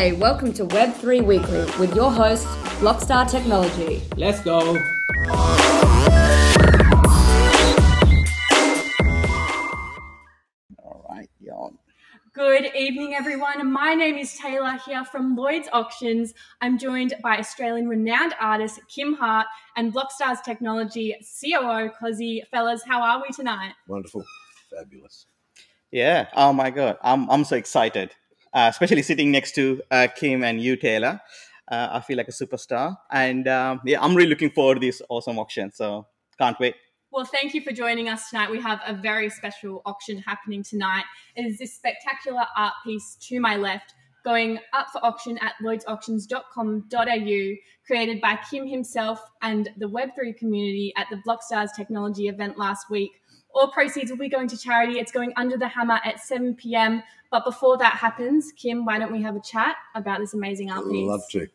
Hey, hey, welcome to Web3 Weekly with your host, Blockstar Technology. Let's go. All right, y'all. Good evening, everyone. My name is Taylor here from Lloyd's Auctions. I'm joined by Australian renowned artist Kym Hart and Blockstars Technology COO Cozzy. Fellas, how are we tonight? Wonderful. Fabulous. Yeah. Oh my God. I'm I'm so excited. Uh, especially sitting next to uh, Kym and you, Taylor. Uh, I feel like a superstar, and um, yeah, I'm really looking forward to this awesome auction. So can't wait. Well, thank you for joining us tonight. We have a very special auction happening tonight. It is this spectacular art piece to my left going up for auction at lloydsauctions.com.au, created by Kym himself and the Web3 community at the Blockstars Technology event last week. All proceeds will be going to charity. It's going under the hammer at 7 p.m. But before that happens, Kym, why don't we have a chat about this amazing art piece? Love to.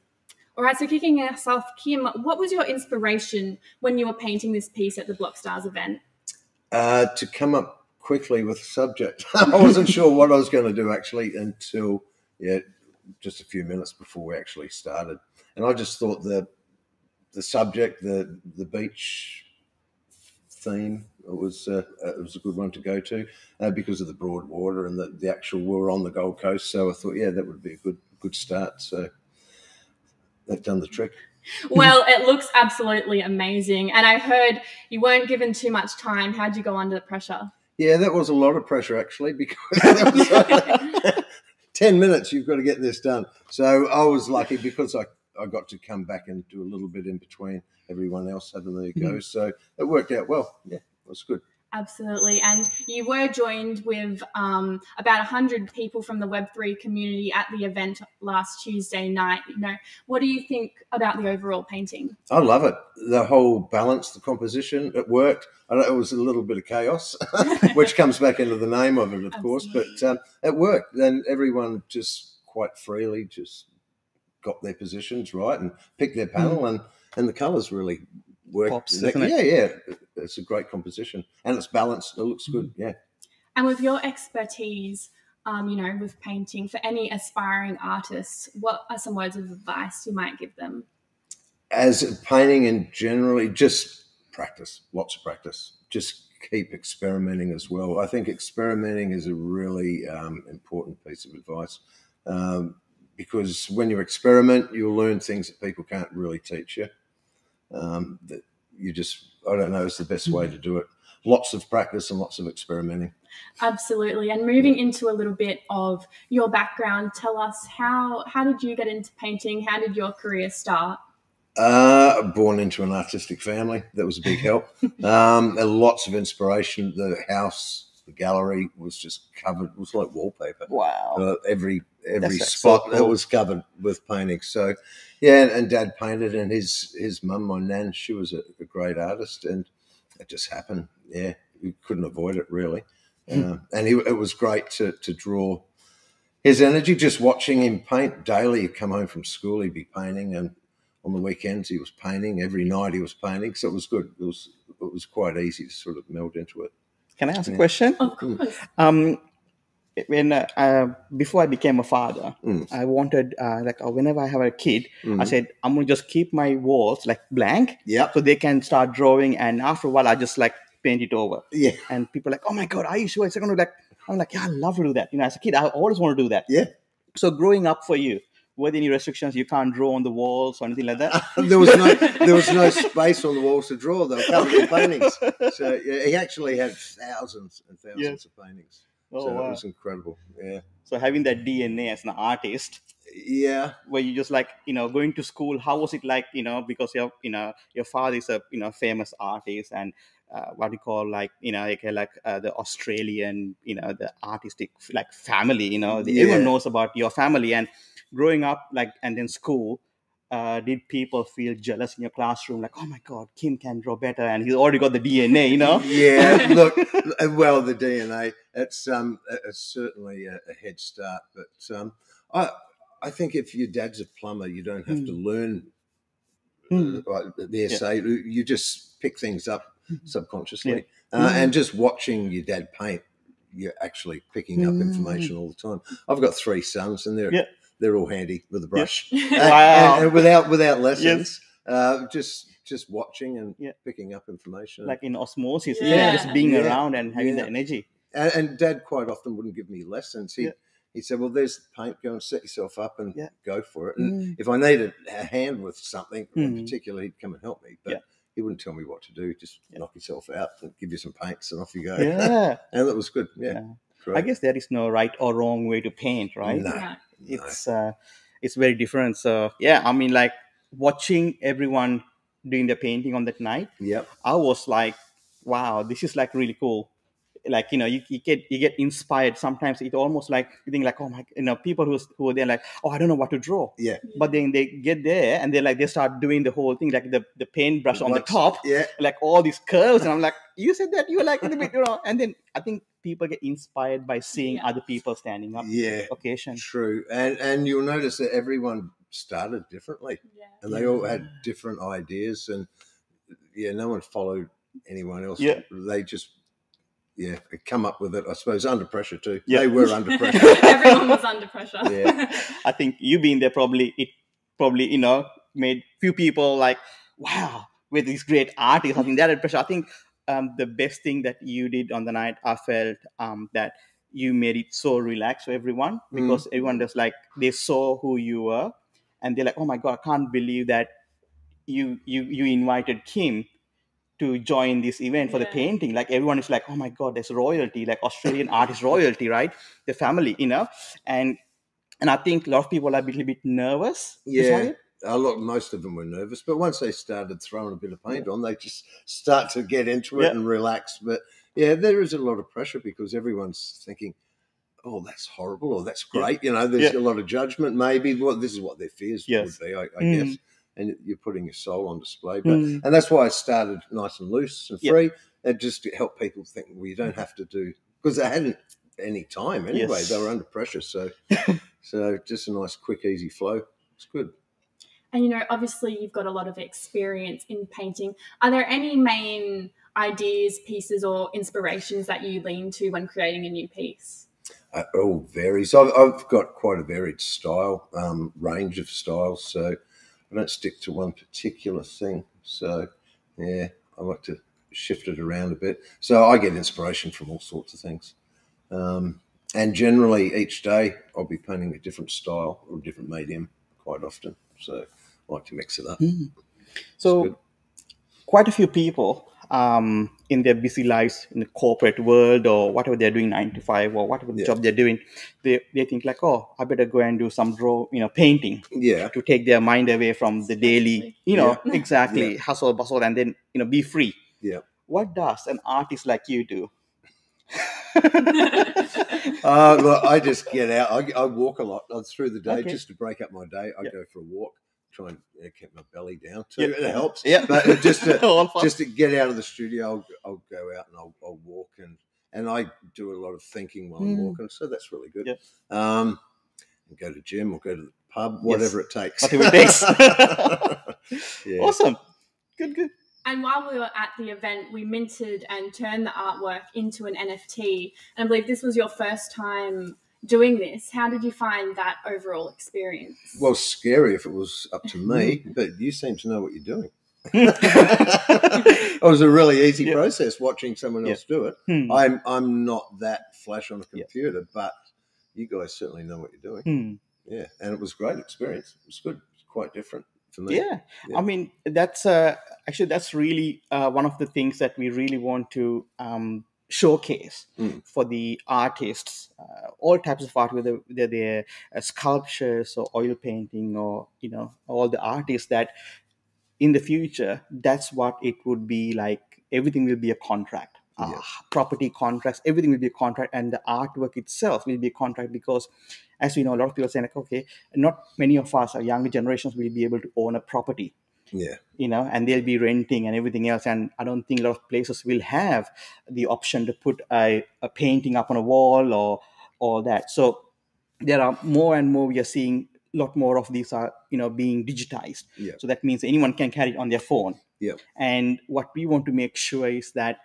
All right, so kicking us off, Kym, what was your inspiration when you were painting this piece at the Blockstars event? Uh, to come up quickly with a subject. I wasn't sure what I was going to do actually until yeah, just a few minutes before we actually started, and I just thought the the subject, the the beach theme, it was uh, it was a good one to go to uh, because of the broad water and the, the actual we were on the Gold Coast. So I thought, yeah, that would be a good good start. So they've done the trick. Well, it looks absolutely amazing. And I heard you weren't given too much time. How'd you go under the pressure? Yeah, that was a lot of pressure actually because that was, 10 minutes you've got to get this done. So I was lucky because I, I got to come back and do a little bit in between everyone else having their go. So it worked out well. Yeah, it was good. Absolutely. And you were joined with um, about 100 people from the Web3 community at the event last Tuesday night. You know, what do you think about the overall painting? I love it. The whole balance, the composition, it worked. I know it was a little bit of chaos, which comes back into the name of it, of course, but um, it worked. And everyone just quite freely just got their positions right and picked their panel, mm. and, and the colours really work. Pops, yeah, yeah, it's a great composition and it's balanced. It looks good. Yeah. And with your expertise, um, you know, with painting, for any aspiring artists, what are some words of advice you might give them? As painting and generally, just practice, lots of practice. Just keep experimenting as well. I think experimenting is a really um, important piece of advice um, because when you experiment, you'll learn things that people can't really teach you um, that you just I don't know is the best way to do it. Lots of practice and lots of experimenting. Absolutely. And moving into a little bit of your background, tell us how how did you get into painting? How did your career start? Uh, born into an artistic family, that was a big help. um, and lots of inspiration. The house, the gallery was just covered. It was like wallpaper. Wow! Uh, every every That's spot so cool. was covered with paintings. So yeah, and, and, Dad painted, and his his mum, my nan, she was a, a, great artist, and it just happened. Yeah, you couldn't avoid it really, hmm. uh, and he, it was great to to draw his energy. Just watching him paint daily, he'd come home from school, he'd be painting, and on the weekends he was painting. Every night he was painting, so it was good. It was it was quite easy to sort of meld into it. Can I ask yeah. a question? Of course. Um, when uh, uh, before I became a father, mm. I wanted uh, like uh, whenever I have a kid, mm. I said I'm gonna just keep my walls like blank, yeah, so they can start drawing, and after a while I just like paint it over, yeah. And people are like, oh my god, are you sure it's gonna like? I'm like, yeah, I love to do that. You know, as a kid, I always want to do that. Yeah. So growing up for you, were there any restrictions? You can't draw on the walls or anything like that. there was no there was no space on the walls to draw. They were covered with paintings. So yeah, he actually had thousands and thousands yeah. of paintings. Oh, so wow. it was incredible. Yeah. So having that DNA as an artist, yeah, where you just like you know going to school, how was it like? You know, because your you know your father is a you know famous artist and uh, what you call like you know like, like uh, the Australian you know the artistic like family. You know, yeah. everyone knows about your family and growing up like and then school uh, did people feel jealous in your classroom like oh my god kym can draw better and he's already got the dna you know yeah look uh, well the dna it's um it's certainly a, a head start but um i i think if your dad's a plumber you don't have mm. to learn mm. uh, the essay yeah. you just pick things up hmm. subconsciously yeah. uh, mm. and just watching your dad paint you're actually picking up hmm. information all the time i've got three sons and they're yeah they're all handy with a brush. Wow. and, and without without lessons, uh, just just watching and Yeah. picking up information. like in osmosis, Yeah. yeah, just being Yeah. around and having Yeah. the energy. and, and Dad quite often wouldn't give me lessons. He Yeah. he said, "Well, there's the paint. Go and set yourself up and Yeah. go for it." And Mm. if I needed a hand with something in Mm. particular, he'd come and help me. But Yeah. he wouldn't tell me what to do. Just Yeah. knock yourself out and give you some paints, and off you go. Yeah, and that was good. Yeah, Yeah. I guess there is no right or wrong way to paint, right? No. Right. No. It's uh, it's very different. So yeah, I mean, like watching everyone doing the painting on that night, Yeah, I was like, wow, this is like really cool. Like you know, you, you get you get inspired. Sometimes it almost like you think like, oh my, you know, people who who are there like, oh, I don't know what to draw. Yeah. But then they get there and they're like they start doing the whole thing like the the paintbrush on the top, Yeah. like all these curves, and I'm like, you said that you were like a little bit, you know. And then I think people get inspired by seeing Yeah. other people standing up. Yeah. Occasion. True. And and you'll notice that everyone started differently, Yeah. and they all had different ideas, and yeah, no one followed anyone else. Yeah. They just yeah come up with it. I suppose under pressure too. Yeah. They were under pressure. Everyone was under pressure. Yeah. I think you being there probably it probably you know made few people like wow with these great artists. I think that had pressure. I think um, the best thing that you did on the night, I felt um, that you made it so relaxed for everyone because everyone just like they saw who you were and they're like, oh my god, I can't believe that you you you invited Kym to join this event for the painting. Like everyone is like, oh my god, there's royalty, like Australian artist royalty, right? The family, you know, and and I think a lot of people are a little bit nervous. Yeah. It. A lot, most of them were nervous, but once they started throwing a bit of paint on, they just start to get into it Yeah. and relax. But yeah, there is a lot of pressure because everyone's thinking, "Oh, that's horrible," or "That's Yeah. great." You know, there's Yeah. a lot of judgment. Maybe well, this is what their fears Yes. would be, I, I Mm. guess. And you're putting your soul on display, but Mm. and that's why I started nice and loose and Yeah. free, and just to help people think, well, you don't have to do because they hadn't any time anyway. Yes. They were under pressure, so so just a nice, quick, easy flow. It's good. And you know, obviously, you've got a lot of experience in painting. Are there any main ideas, pieces, or inspirations that you lean to when creating a new piece? Uh, It all varies. I've, I've got quite a varied style, um, range of styles, so I don't stick to one particular thing. So, yeah, I like to shift it around a bit. So I get inspiration from all sorts of things. Um, and generally, each day I'll be painting a different style or a different medium quite often. So I like to mix it up. Mm. So, quite a few people um, in their busy lives in the corporate world or whatever they're doing, nine to five or whatever the Yeah. job they're doing, they, they think like, oh, I better go and do some draw, you know, painting Yeah, to take their mind away from the daily, you know, Yeah. exactly hustle bustle and then you know be free. Yeah. What does an artist like you do? uh, look, I just get out. I, I walk a lot uh, through the day Okay. just to break up my day. I Yeah. go for a walk, try and you keep my belly down too. Yeah. It helps. Yeah. but uh, just to, just to get out of the studio, I'll, I'll go out and I'll, I'll walk and and I do a lot of thinking while I'm Mm. walking, so that's really good. Yeah. Um, and go to gym or go to the pub, whatever it takes. Whatever it takes. yeah. Awesome. Good, good. And while we were at the event, we minted and turned the artwork into an NFT. And I believe this was your first time doing this. How did you find that overall experience? Well, scary if it was up to me, Mm-hmm. but you seem to know what you're doing. it was a really easy Yeah. process watching someone Yeah. else do it. Hmm. I'm I'm not that flash on a Yeah. computer, but you guys certainly know what you're doing. Hmm. Yeah, and it was a great experience. It was good. It's quite different for me. Yeah. Yeah. I mean that's uh, actually that's really uh, one of the things that we really want to um, showcase Mm. for the artists, uh, all types of art, whether whether they're uh, sculptures or oil painting or you know all the artists that in the future that's what it would be like. Everything will be a contract. Uh, property contracts, everything will be a contract, and the artwork itself will be a contract because, as we know, a lot of people are saying like, okay, not many of us, our younger generations, will be able to own a property Yeah, you know, and they'll be renting and everything else. And I don't think a lot of places will have the option to put a, a painting up on a wall or or that. So there are more and more we are seeing a lot more of these are you know being digitized. Yeah. So that means anyone can carry it on their phone. Yeah. And what we want to make sure is that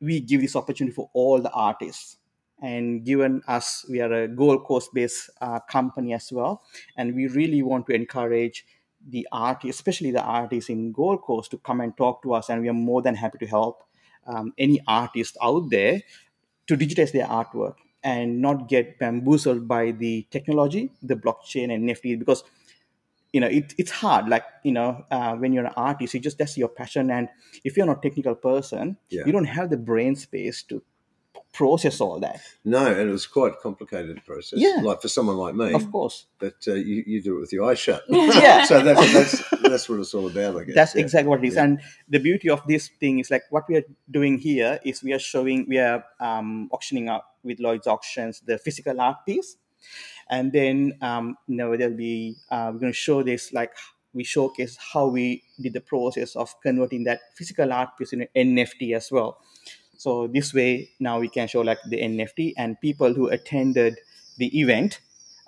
we give this opportunity for all the artists and given us we are a gold coast based uh, company as well and we really want to encourage the artists especially the artists in gold coast to come and talk to us and we are more than happy to help um, any artist out there to digitize their artwork and not get bamboozled by the technology the blockchain and nft because you know it, it's hard like you know uh, when you're an artist you just that's your passion and if you're not a technical person Yeah. you don't have the brain space to process all that No, and it was quite a complicated process. Yeah. Like for someone like me, of course but uh, you, you do it with your eyes shut. Yeah. so that's, that's, that's what it's all about, I guess. that's Yeah. exactly what it is Yeah. and the beauty of this thing is like what we are doing here is we are showing we are um, auctioning up with lloyd's auctions the physical art piece and then um, you know there'll be uh, we're going to show this like we showcase how we did the process of converting that physical art piece into nft as well so this way now we can show like the nft and people who attended the event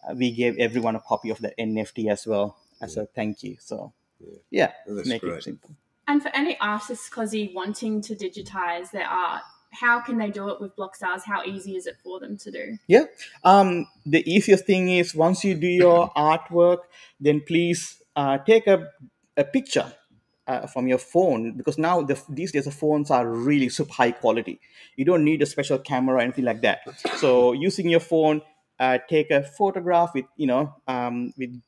uh, we gave everyone a copy of the nft as well as a thank you so Yeah. yeah, That's make great. it simple And for any artists, Cozzy, wanting to digitize their art, how can they do it with Blockstars? How easy is it for them to do? Yeah, um, the easiest thing is once you do your artwork, then please uh, take a, a picture uh, from your phone because now the, these days the phones are really super high quality. You don't need a special camera or anything like that. So using your phone, uh, take a photograph with you know um, with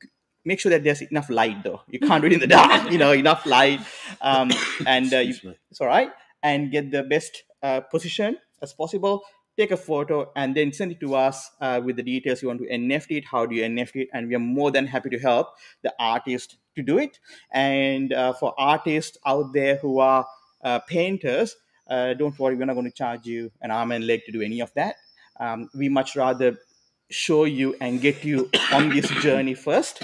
make sure that there's enough light though. You can't do it in the dark. You know enough light, um, and uh, you, it's all right and get the best uh, position as possible take a photo and then send it to us uh, with the details you want to nft it how do you nft it and we are more than happy to help the artist to do it. And uh, for artists out there who are uh, painters uh, don't worry we're not going to charge you an arm and leg to do any of that. Um, we much rather show you and get you on this journey first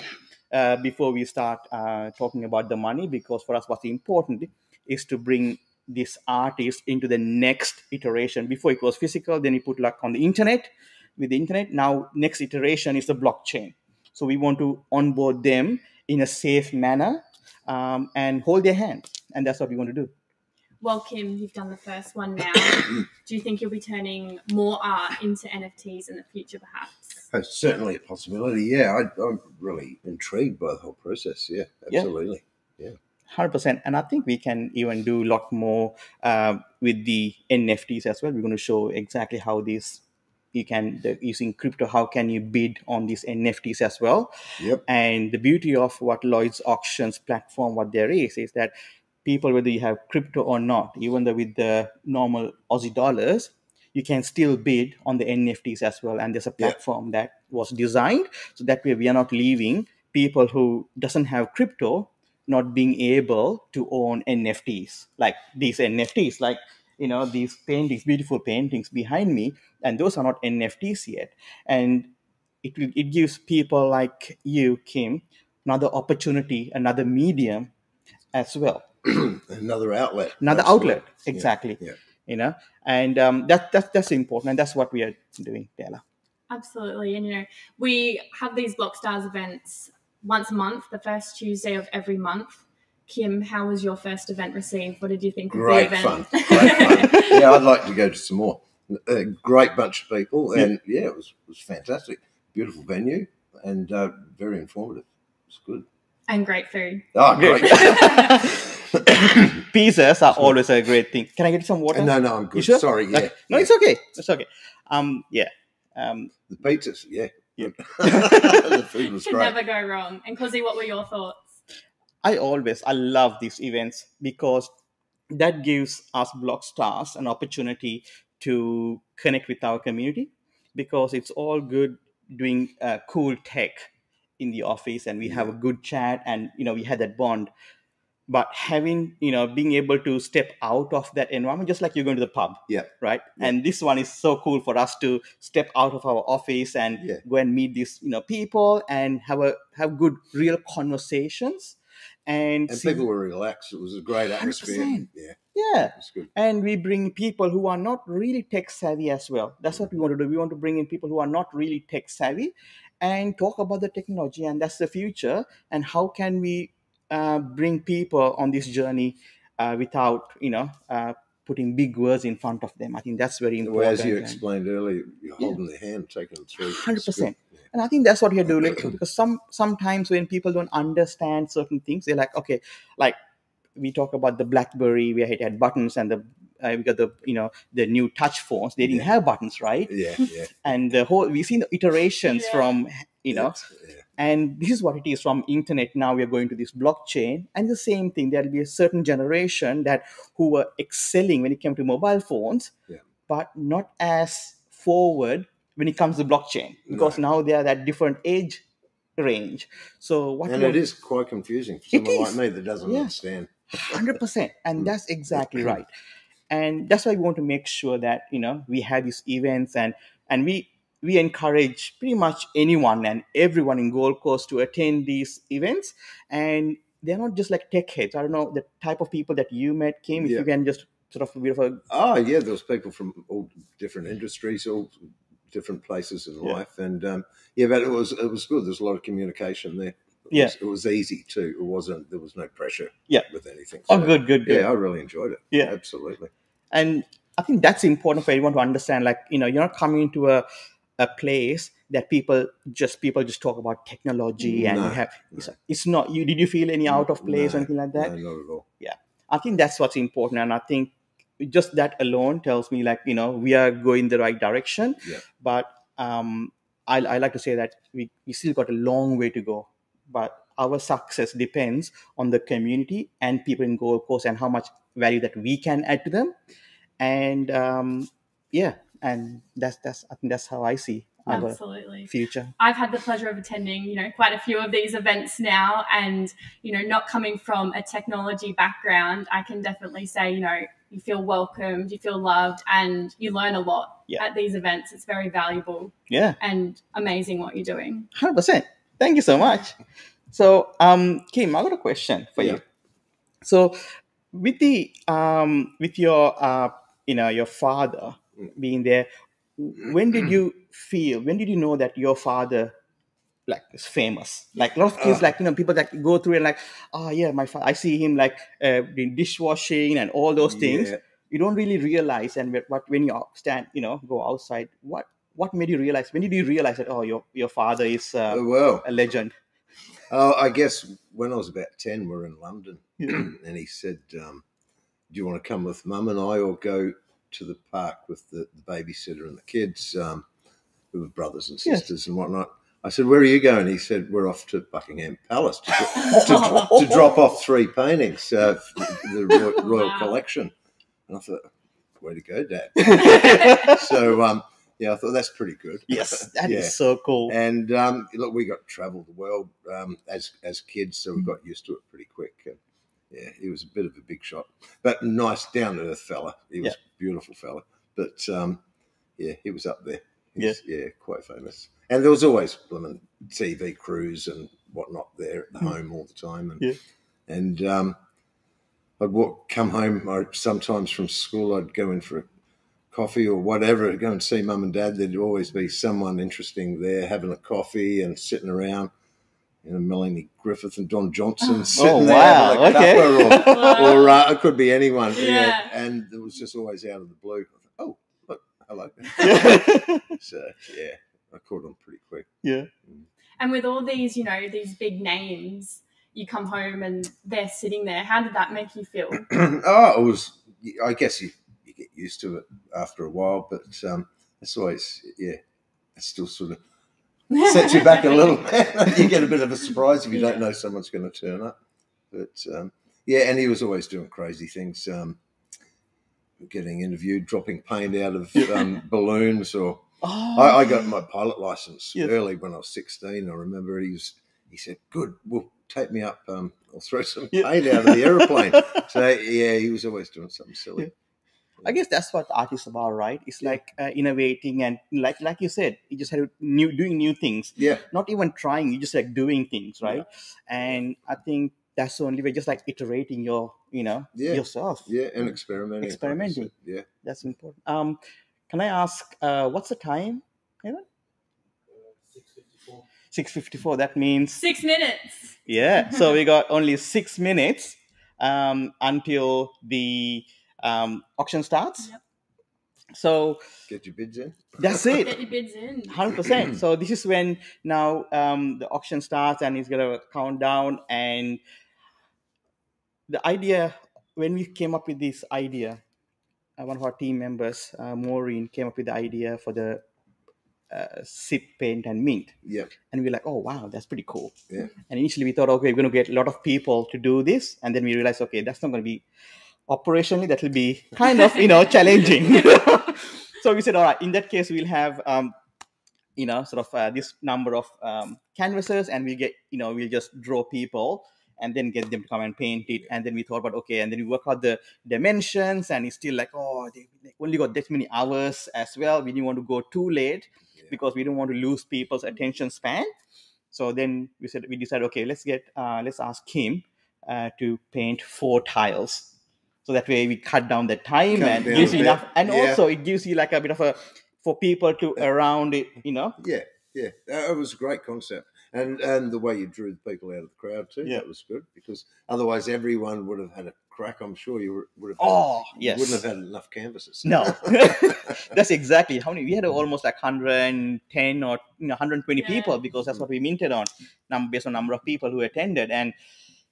uh, before we start uh, talking about the money because for us what's important is to bring this artist into the next iteration. Before it was physical, then you put luck on the internet. With the internet, now next iteration is the blockchain. So we want to onboard them in a safe manner um, and hold their hand. And that's what we want to do. Well, Kym, you've done the first one now. do you think you'll be turning more art into NFTs in the future, perhaps? Oh, certainly a possibility. Yeah, I, am really intrigued by the whole process. Yeah, absolutely. yeah. yeah. 100%. And I think we can even do a lot more uh, with the NFTs as well. We're going to show exactly how these you can the, using crypto how can you bid on these nfts as well yep. and the beauty of what lloyd's auctions platform what there is is that people whether you have crypto or not even though with the normal aussie dollars you can still bid on the nfts as well and there's a platform yep. that was designed so that way we are not leaving people who doesn't have crypto not being able to own NFTs like these NFTs, like you know these paintings, beautiful paintings behind me, and those are not NFTs yet. And it will it gives people like you, Kym, another opportunity, another medium as well, Another outlet. another Absolutely. outlet. Exactly. Yeah. You know, and um, that that that's important, and that's what we are doing, Taylor. Absolutely. And, you know, we have these Blockstars events once a month, the first Tuesday of every month. Kym, how was your first event received? What did you think of Great the fun. event? Great fun. yeah, I'd like to go to some more. A great bunch of people, and yeah, it was it was fantastic. Beautiful venue and uh, very informative. It's good. and great food. Oh, great. Pizzas are always a great thing. Can I get some water? no, no, I'm You good. sure? Sorry, yeah. Okay. No, yeah. it's okay. It's okay. Um, yeah. Um, the pizzas. Yeah, Yeah. the food was Could great. never go wrong. And Cozzy, what were your thoughts? I always I love these events because that gives us Blockstars an opportunity to connect with our community because it's all good doing uh, cool tech in the office and we have a good chat and you know we had that bond but having you know being able to step out of that environment just like you're going to the pub Yeah. right Yeah. and this one is so cool for us to step out of our office and Yeah. go and meet these you know people and have a have good real conversations and, And see- people were relaxed. It was a great atmosphere. 100%. Yeah, yeah and we bring people who are not really tech savvy as well that's what we want to do we want to bring in people who are not really tech savvy and talk about the technology and that's the future and how can we uh, bring people on this journey uh, without you know uh, putting big words in front of them. I think that's very Well, important. as you and- explained earlier, you're holding the hand, taking them through. Hundred percent. And I think that's what you're doing because some sometimes when people don't understand certain things, they're like, okay, like we talk about the BlackBerry, where it had buttons, and the uh, we got the you know the new touch phones. They didn't Yeah. have buttons, right? Yeah, yeah. And the whole we've seen the iterations Yeah. from you know, yeah. And this is what it is from internet. Now we are going to this blockchain, and the same thing. There'll be a certain generation that who were excelling when it came to mobile phones, Yeah. but not as forward when it comes to blockchain because now they are that different age range. So what and it is quite confusing for someone like me that doesn't Yeah. understand. hundred percent, and Mm. that's exactly right. And that's why we want to make sure that you know we have these events and and we we encourage pretty much anyone and everyone in Gold Coast to attend these events. And they're not just like tech heads. I don't know the type of people that you met, Kym. If Yeah. you can just sort of a bit of a Oh, yeah, those people from all different industries, all different places in Yeah. life, and um, yeah, but it was it was good. There's a lot of communication there. It Yeah. was, it was easy too. It wasn't. There was no pressure. Yeah. with anything. oh good, good, good. Yeah, I really enjoyed it. Yeah. absolutely. and i think that's important for everyone to understand like you know you're not coming into a, a place that people just people just talk about technology and No, you have no. it's, it's not you did you feel any out of place No, or anything like that No, not at all. i think that's what's important and i think just that alone tells me like you know we are going the right direction Yeah. but um I, I like to say that we, we still got a long way to go but our success depends on the community and people in gold coast and how much value that we can add to them and um yeah and that's that's i think that's how i see our Absolutely. future I've had the pleasure of attending, you know, quite a few of these events now, and you know, not coming from a technology background, I can definitely say, you know, you feel welcomed, you feel loved, and you learn a lot Yeah. at these events. It's very valuable yeah and amazing what you're doing. Hundred percent. Thank you so much. So, um, Kym, I got a question for Yeah. you. So, with the um, with your uh, you know, your father. Being there, when did you feel? When did you know that your father like is famous? Like a lot of kids, Uh. like you know, people that go through and like, oh yeah, my father. I see him like uh, doing dishwashing and all those things. Yeah. You don't really realize, and what when you stand, you know, go outside, what what made you realize? When did you realize that oh, your your father is uh, Oh, well, a legend? Oh, I guess when I was about 10, we are in London, Yeah. and he said, um, Do you want to come with mum and I or go to the park with the, the babysitter and the kids um, who were brothers and Yes. sisters and whatnot? I said, Where are you going? He said, We're off to Buckingham Palace to, to, to drop off three paintings, uh, the Royal, Royal Wow. Collection. And I thought, Way to go, Dad. so, um, yeah, I thought that's pretty good. yes, that is Yeah. so cool. And um, look, we got to travel the world um, as as kids, so we got used to it pretty quick. Yeah, he was a bit of a big shot, but nice, down to earth fella. He was a beautiful fella, but um, yeah, he was up there. He's, yeah, quite famous. And there was always blooming TV crews and whatnot there at the Mm. home all the time. And Yeah. and um, I'd walk, come home. I sometimes from school, I'd go in for a coffee or whatever, go and see mum and dad. There'd always be someone interesting there having a coffee and sitting around. You know, Melanie Griffith and Don Johnson sitting Oh, there wow, having a okay. cuppa or, or uh, it could be anyone. Yeah. Yeah. And it was just always out of the blue. Oh, look, hello. so, yeah, I caught on pretty quick. yeah. And with all these, you know, these big names, you come home and they're sitting there. How did that make you feel? oh, it was. I guess you, you get used to it after a while, but um, it's always yeah. it's still sort of sets you back a little. bit. you get a bit of a surprise if you Yeah. don't know someone's going to turn up. But um, yeah, and he was always doing crazy things. Um, getting interviewed, dropping paint out of um, balloons, or Oh, I, I got my pilot license Yes. early when I was sixteen. I remember he was. He said, "Good, well, take me up. Um, I'll throw some Yeah. paint out of the aeroplane." so yeah, he was always doing something silly. I guess that's what art is about, right? It's Yeah. like uh, innovating and like like you said, you just had to new doing new things, Yeah, not even trying. You just like doing things, right? And I think that's the only way. Just like iterating your, you know, Yeah. yourself. yeah, and experimenting. Experimenting. said. yeah. That's important. Um, can I ask, uh, what's the time? Six fifty-four. That means Six minutes. Yeah, so we got only six minutes um, until the um, auction starts. Yep. So Get your bids in. that's it. Get it. your bids in. Hundred percent. So this is when now um, the auction starts and it's gonna count down. And the idea when we came up with this idea, uh, one of our team members, uh, Maureen, came up with the idea for the uh, sip paint and mint. Yep. And we're like, oh wow, that's pretty cool. Yeah. And initially we thought, okay, we're going to get a lot of people to do this, and then we realized, okay, that's not going to be operationally. That will be kind of you know challenging. so we said, all right, in that case, we'll have um, you know sort of uh, this number of um, canvases, and we get you know we'll just draw people. And then get them to come and paint it, and then we thought about okay, and then we work out the dimensions, and it's still like oh, they only got this many hours as well. We didn't want to go too late Yeah. because we don't want to lose people's attention span. So then we said we decided, okay, let's get uh, let's ask him uh, to paint four tiles. So that way we cut down the time Cut and gives you enough, and yeah. also it gives you like a bit of a for people to around it, you know. Yeah, yeah, Uh, it was a great concept, and and the way you drew the people out of the crowd too, Yeah. that was good because otherwise everyone would have had a crack. I'm sure you would have. Had, Oh you yes, wouldn't have had enough canvases. no, that's exactly how many we had almost like 110 or you know 120 Yeah. people because that's what we minted on, num- based on number of people who attended, and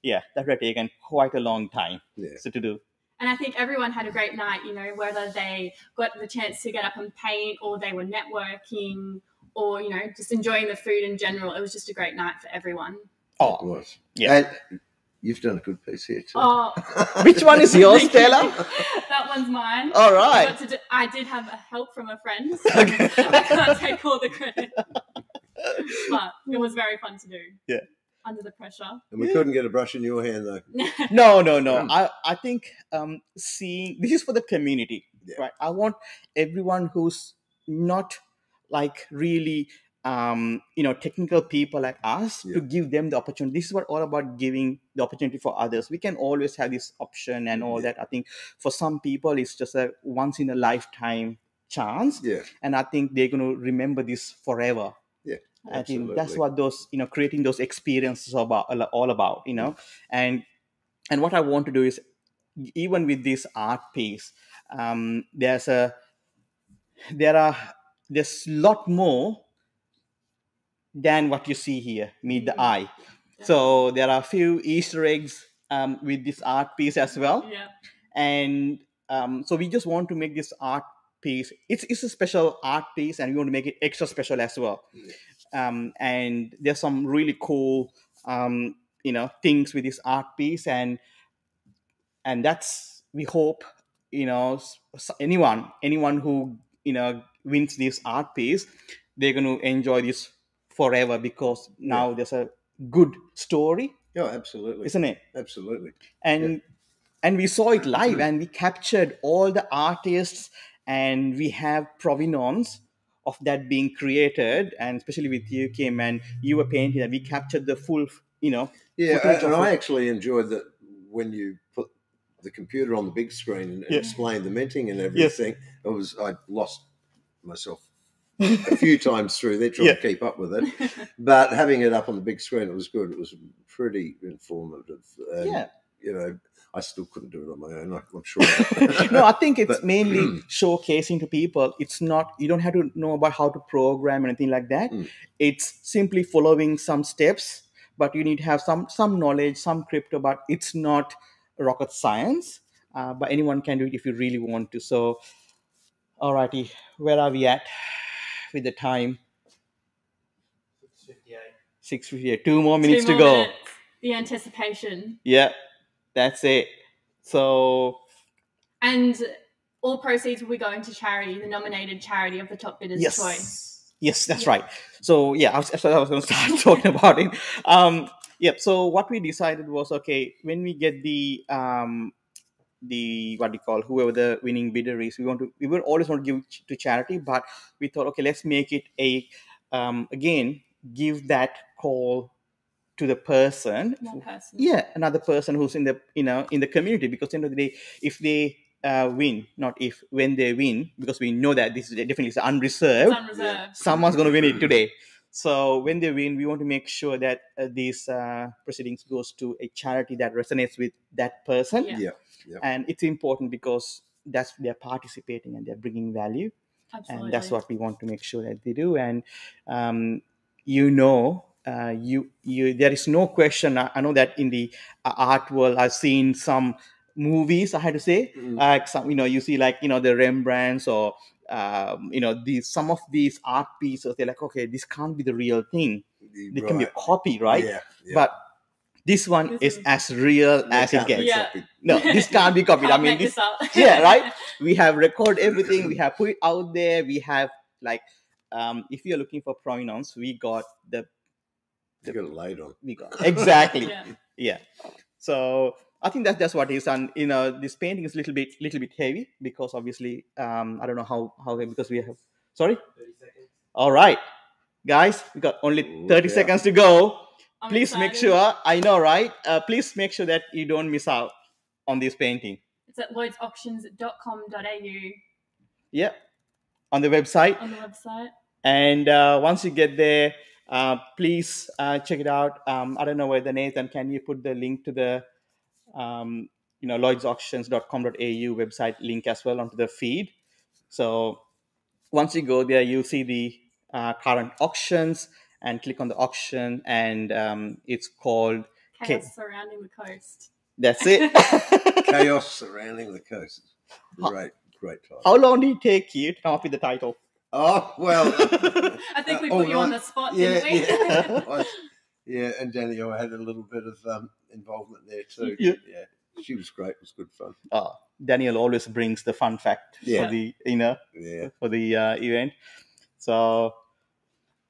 yeah, that would have taken quite a long time Yeah. so to do. And I think everyone had a great night, you know, whether they got the chance to get up and paint or they were networking or, you know, just enjoying the food in general. It was just a great night for everyone. Oh, It was. Yeah. And you've done a good piece here too. Oh, which one is yours, Thank. Stella? that one's mine. All I, right. got to do, I did have a help from a friend. So Okay. I can't take all the credit. But it was very fun to do. Yeah. Under the pressure. And we couldn't get a brush in your hand though. No, no, no. I, I think um, seeing this is for the community, Yeah. right? I want everyone who's not like really, um, you know, technical people like us Yeah. to give them the opportunity. This is what all about giving the opportunity for others. We can always have this option and all Yeah. that. I think for some people, it's just a once in a lifetime chance, Yeah, and I think they're going to remember this forever. I think that's what those you know creating those experiences are about all about you know? And and what I want to do is even with this art piece um, there's a there are there's a lot more than what you see here meet the Mhm. eye. So there are a few easter eggs um, with this art piece as well. Yeah. and um, so we just want to make this art piece it's, it's a special art piece and we want to make it extra special as well um, and there's some really cool um, you know things with this art piece. And and that's we hope you know anyone anyone who you know wins this art piece they're going to enjoy this forever because now there's a good story. Oh, absolutely. isn't it? Absolutely. and and we saw it live and we captured all the artists and we have provenance of that being created and especially with you kym and you were painting and we captured the full you know Yeah, footage and I actually enjoyed that when you put the computer on the big screen and, and Yeah. explained the minting and everything. I was I lost myself a few times through there trying Yeah. to keep up with it, but having it up on the big screen, it was good. It was pretty informative. And, yeah you know, I still couldn't do it on my own. I- I'm sure. no i think it's But- mainly showcasing to people it's not you don't have to know about how to program or anything like that Mm. it's simply following some steps but you need to have some some knowledge some crypto but it's not rocket science uh, but anyone can do it if you really want to so alrighty where are we at with the time 6.58. 6.58. two more minutes Two to go minutes. The anticipation. yeah that's it so And all proceeds will be going to charity, the nominated charity of the top bidder's yes choice. yes that's Yeah. right so yeah i was, I was going to start talking about it um yep so what we decided was okay when we get the um the what do you call whoever the winning bidder is we want to we would always want to give to charity but we thought okay let's make it a um again give that call to the person person. yeah another person who's in the you know in the community because at the end of the day if they uh, win not if when they win because we know that this is definitely It's unreserved unreserved. someone's going to win it today So when they win, we want to make sure that uh, these uh, proceedings goes to a charity that resonates with that person, Yeah. Yeah. Yeah. and it's important because that's they're participating and they're bringing value, Absolutely. and that's what we want to make sure that they do. And um, you know, uh, you you there is no question. I, I know that in the uh, art world, I've seen some movies. I had to say, Mm. like some you know you see like you know the rembrandts or um, you know these some of these art pieces they're like okay this can't be the real thing they can be a copy right Yeah. yeah. but this one This is is- as real as it gets Yeah. no this can't be copied i Can't mean this this yeah, right? we have record everything we have put it out there we have like um if you're looking for provenance we got the You got it laid on. we got exactly. Yeah. yeah. So i think that that's what it is. And you know this painting is a little bit little bit heavy because obviously um i don't know how how heavy because we have sorry? All right. Guys we got only Ooh, 30 yeah. seconds to go. I'm please make sure i know right? Uh, please make sure that you don't miss out on this painting. It's at lloydsauctions.com.au yeah. On the website. On the website. and uh, once you get there uh, please uh, check it out um, i don't know whether nathan can you put the link to the um, you know lloydsauctions.com.au website link as well onto the feed so once you go there you'll see the uh, current auctions and click on the auction and um, it's called Chaos Okay. surrounding the coast. that's it Chaos surrounding the coast. Great, great title. how long did it take you to come up with the title Oh well. I think we Uh, put oh, you on the spot, yeah, didn't we? yeah. I- yeah, and Danielle had a little bit of um, involvement there too. Yeah. yeah, she was great. It was good fun. oh, daniel always brings the fun fact Yeah. for the you know Yeah. for the uh, event so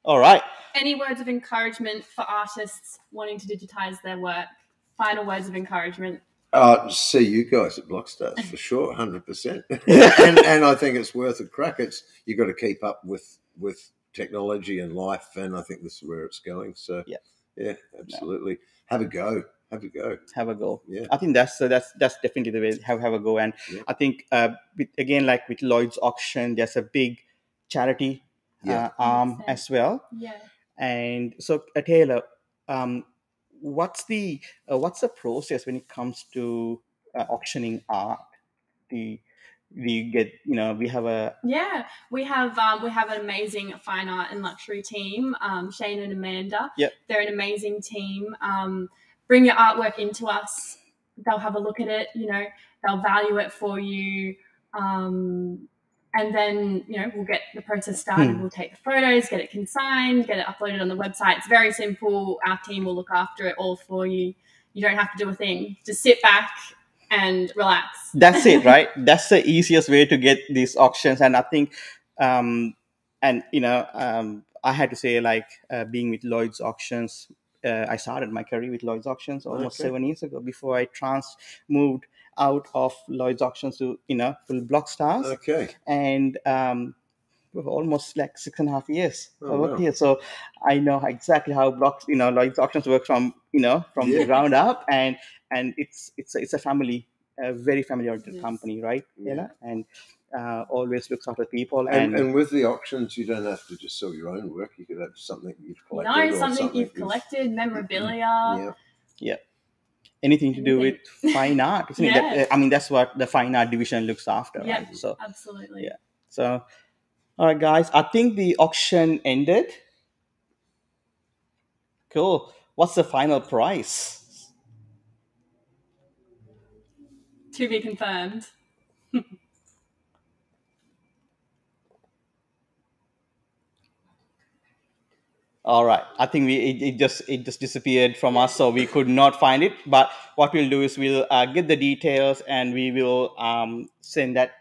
all right Any words of encouragement for artists wanting to digitize their work? Final words of encouragement. Uh, see you guys at Blockstars for sure, hundred percent. And and I think it's worth a crack. It's you got to keep up with with technology and life, and I think this is where it's going. So Yeah. yeah, absolutely. Have a go. Have a go. have a go Yeah. i think that's uh, that's that's definitely the way have have a go and Yeah. i think uh with, again like with lloyd's auction there's a big charity Yeah. uh, arm as well Yeah. and so uh, taylor um what's the uh, what's the process when it comes to uh, auctioning art the we get you know we have a Yeah, we have um, we have an amazing fine art and luxury team, um, Shane and Amanda. Yep. they're an amazing team. Um, bring your artwork into us; they'll have a look at it. You know, they'll value it for you, um, and then you know we'll get the process started. Hmm. We'll take the photos, get it consigned, get it uploaded on the website. It's very simple. Our team will look after it all for you. You don't have to do a thing. Just sit back and relax. that's it right that's the easiest way to get these auctions and i think um and you know um i had to say like uh, being with lloyd's auctions uh, i started my career with lloyd's auctions almost Okay. seven years ago before i trans moved out of lloyd's auctions to you know full Blockstars Okay. and um almost like six and a half years Oh, I worked wow. here so i know exactly how blocks you know lloyd's auctions work from you know from Yeah. the ground up and and it's it's a, it's a family a very family oriented Yes. company right Yeah. you know and uh, always looks after people And, and, and with the auctions, you don't have to just sell your own work. You could have something you've collected. No, or something, you've collected, memorabilia. Yeah. Anything to do with fine art isn't it? That- i mean that's what the fine art division looks after Yeah. right so Absolutely. Yeah. So, all right, guys, I think the auction ended. Cool. What's the final price? To be confirmed. All right. I think we it, it just it just disappeared from us, so we could not find it. But what we'll do is we'll uh, get the details and we will um, send that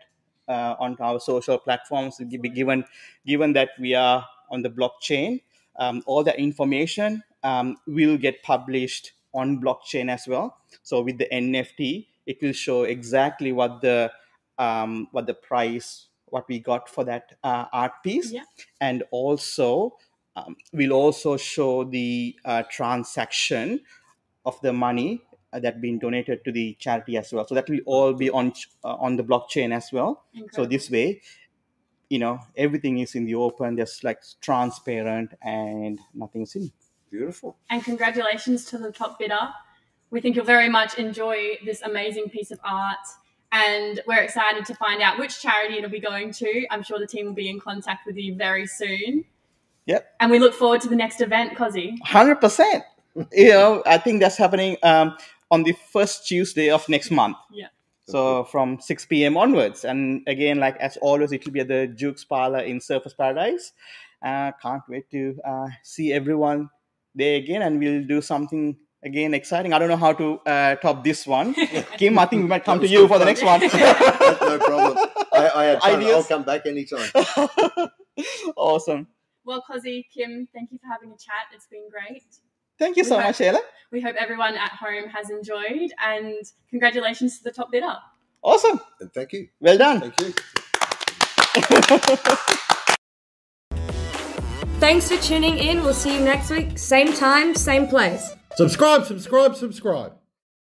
uh, onto our social platforms. Be Given given that we are on the blockchain, um, all the information um, will get published on blockchain as well. So with the NFT, it will show exactly what the um, what the price, what we got for that uh, art piece, Yeah. and also um, we'll also show the uh, transaction of the money uh, that been donated to the charity as well. So that will all be on uh, on the blockchain as well. So this way, you know everything is in the open just like transparent and nothing's in Beautiful. And congratulations to the top bidder. We think you'll very much enjoy this amazing piece of art. And we're excited to find out which charity it'll be going to. I'm sure the team will be in contact with you very soon. Yep. And we look forward to the next event, Cozzy. 100% you know i think that's happening um, on the first tuesday of next month Yeah. so from 6 p.m onwards and again like as always it will be at the jukes parlor in Surfers Paradise uh, can't wait to uh, see everyone there again and we'll do something again exciting i don't know how to uh, top this one kym i think we might come to you good for the next one no problem. I, I had fun. I'll come back anytime. awesome Well, Cozzy, Kym, thank you for having a chat. It's been great. thank you so We much Ella. We hope everyone at home has enjoyed and congratulations to the top bidder. awesome And thank you. well done Thank you. Thanks for tuning in. We'll see you next week, same time, same place. Subscribe, subscribe, subscribe.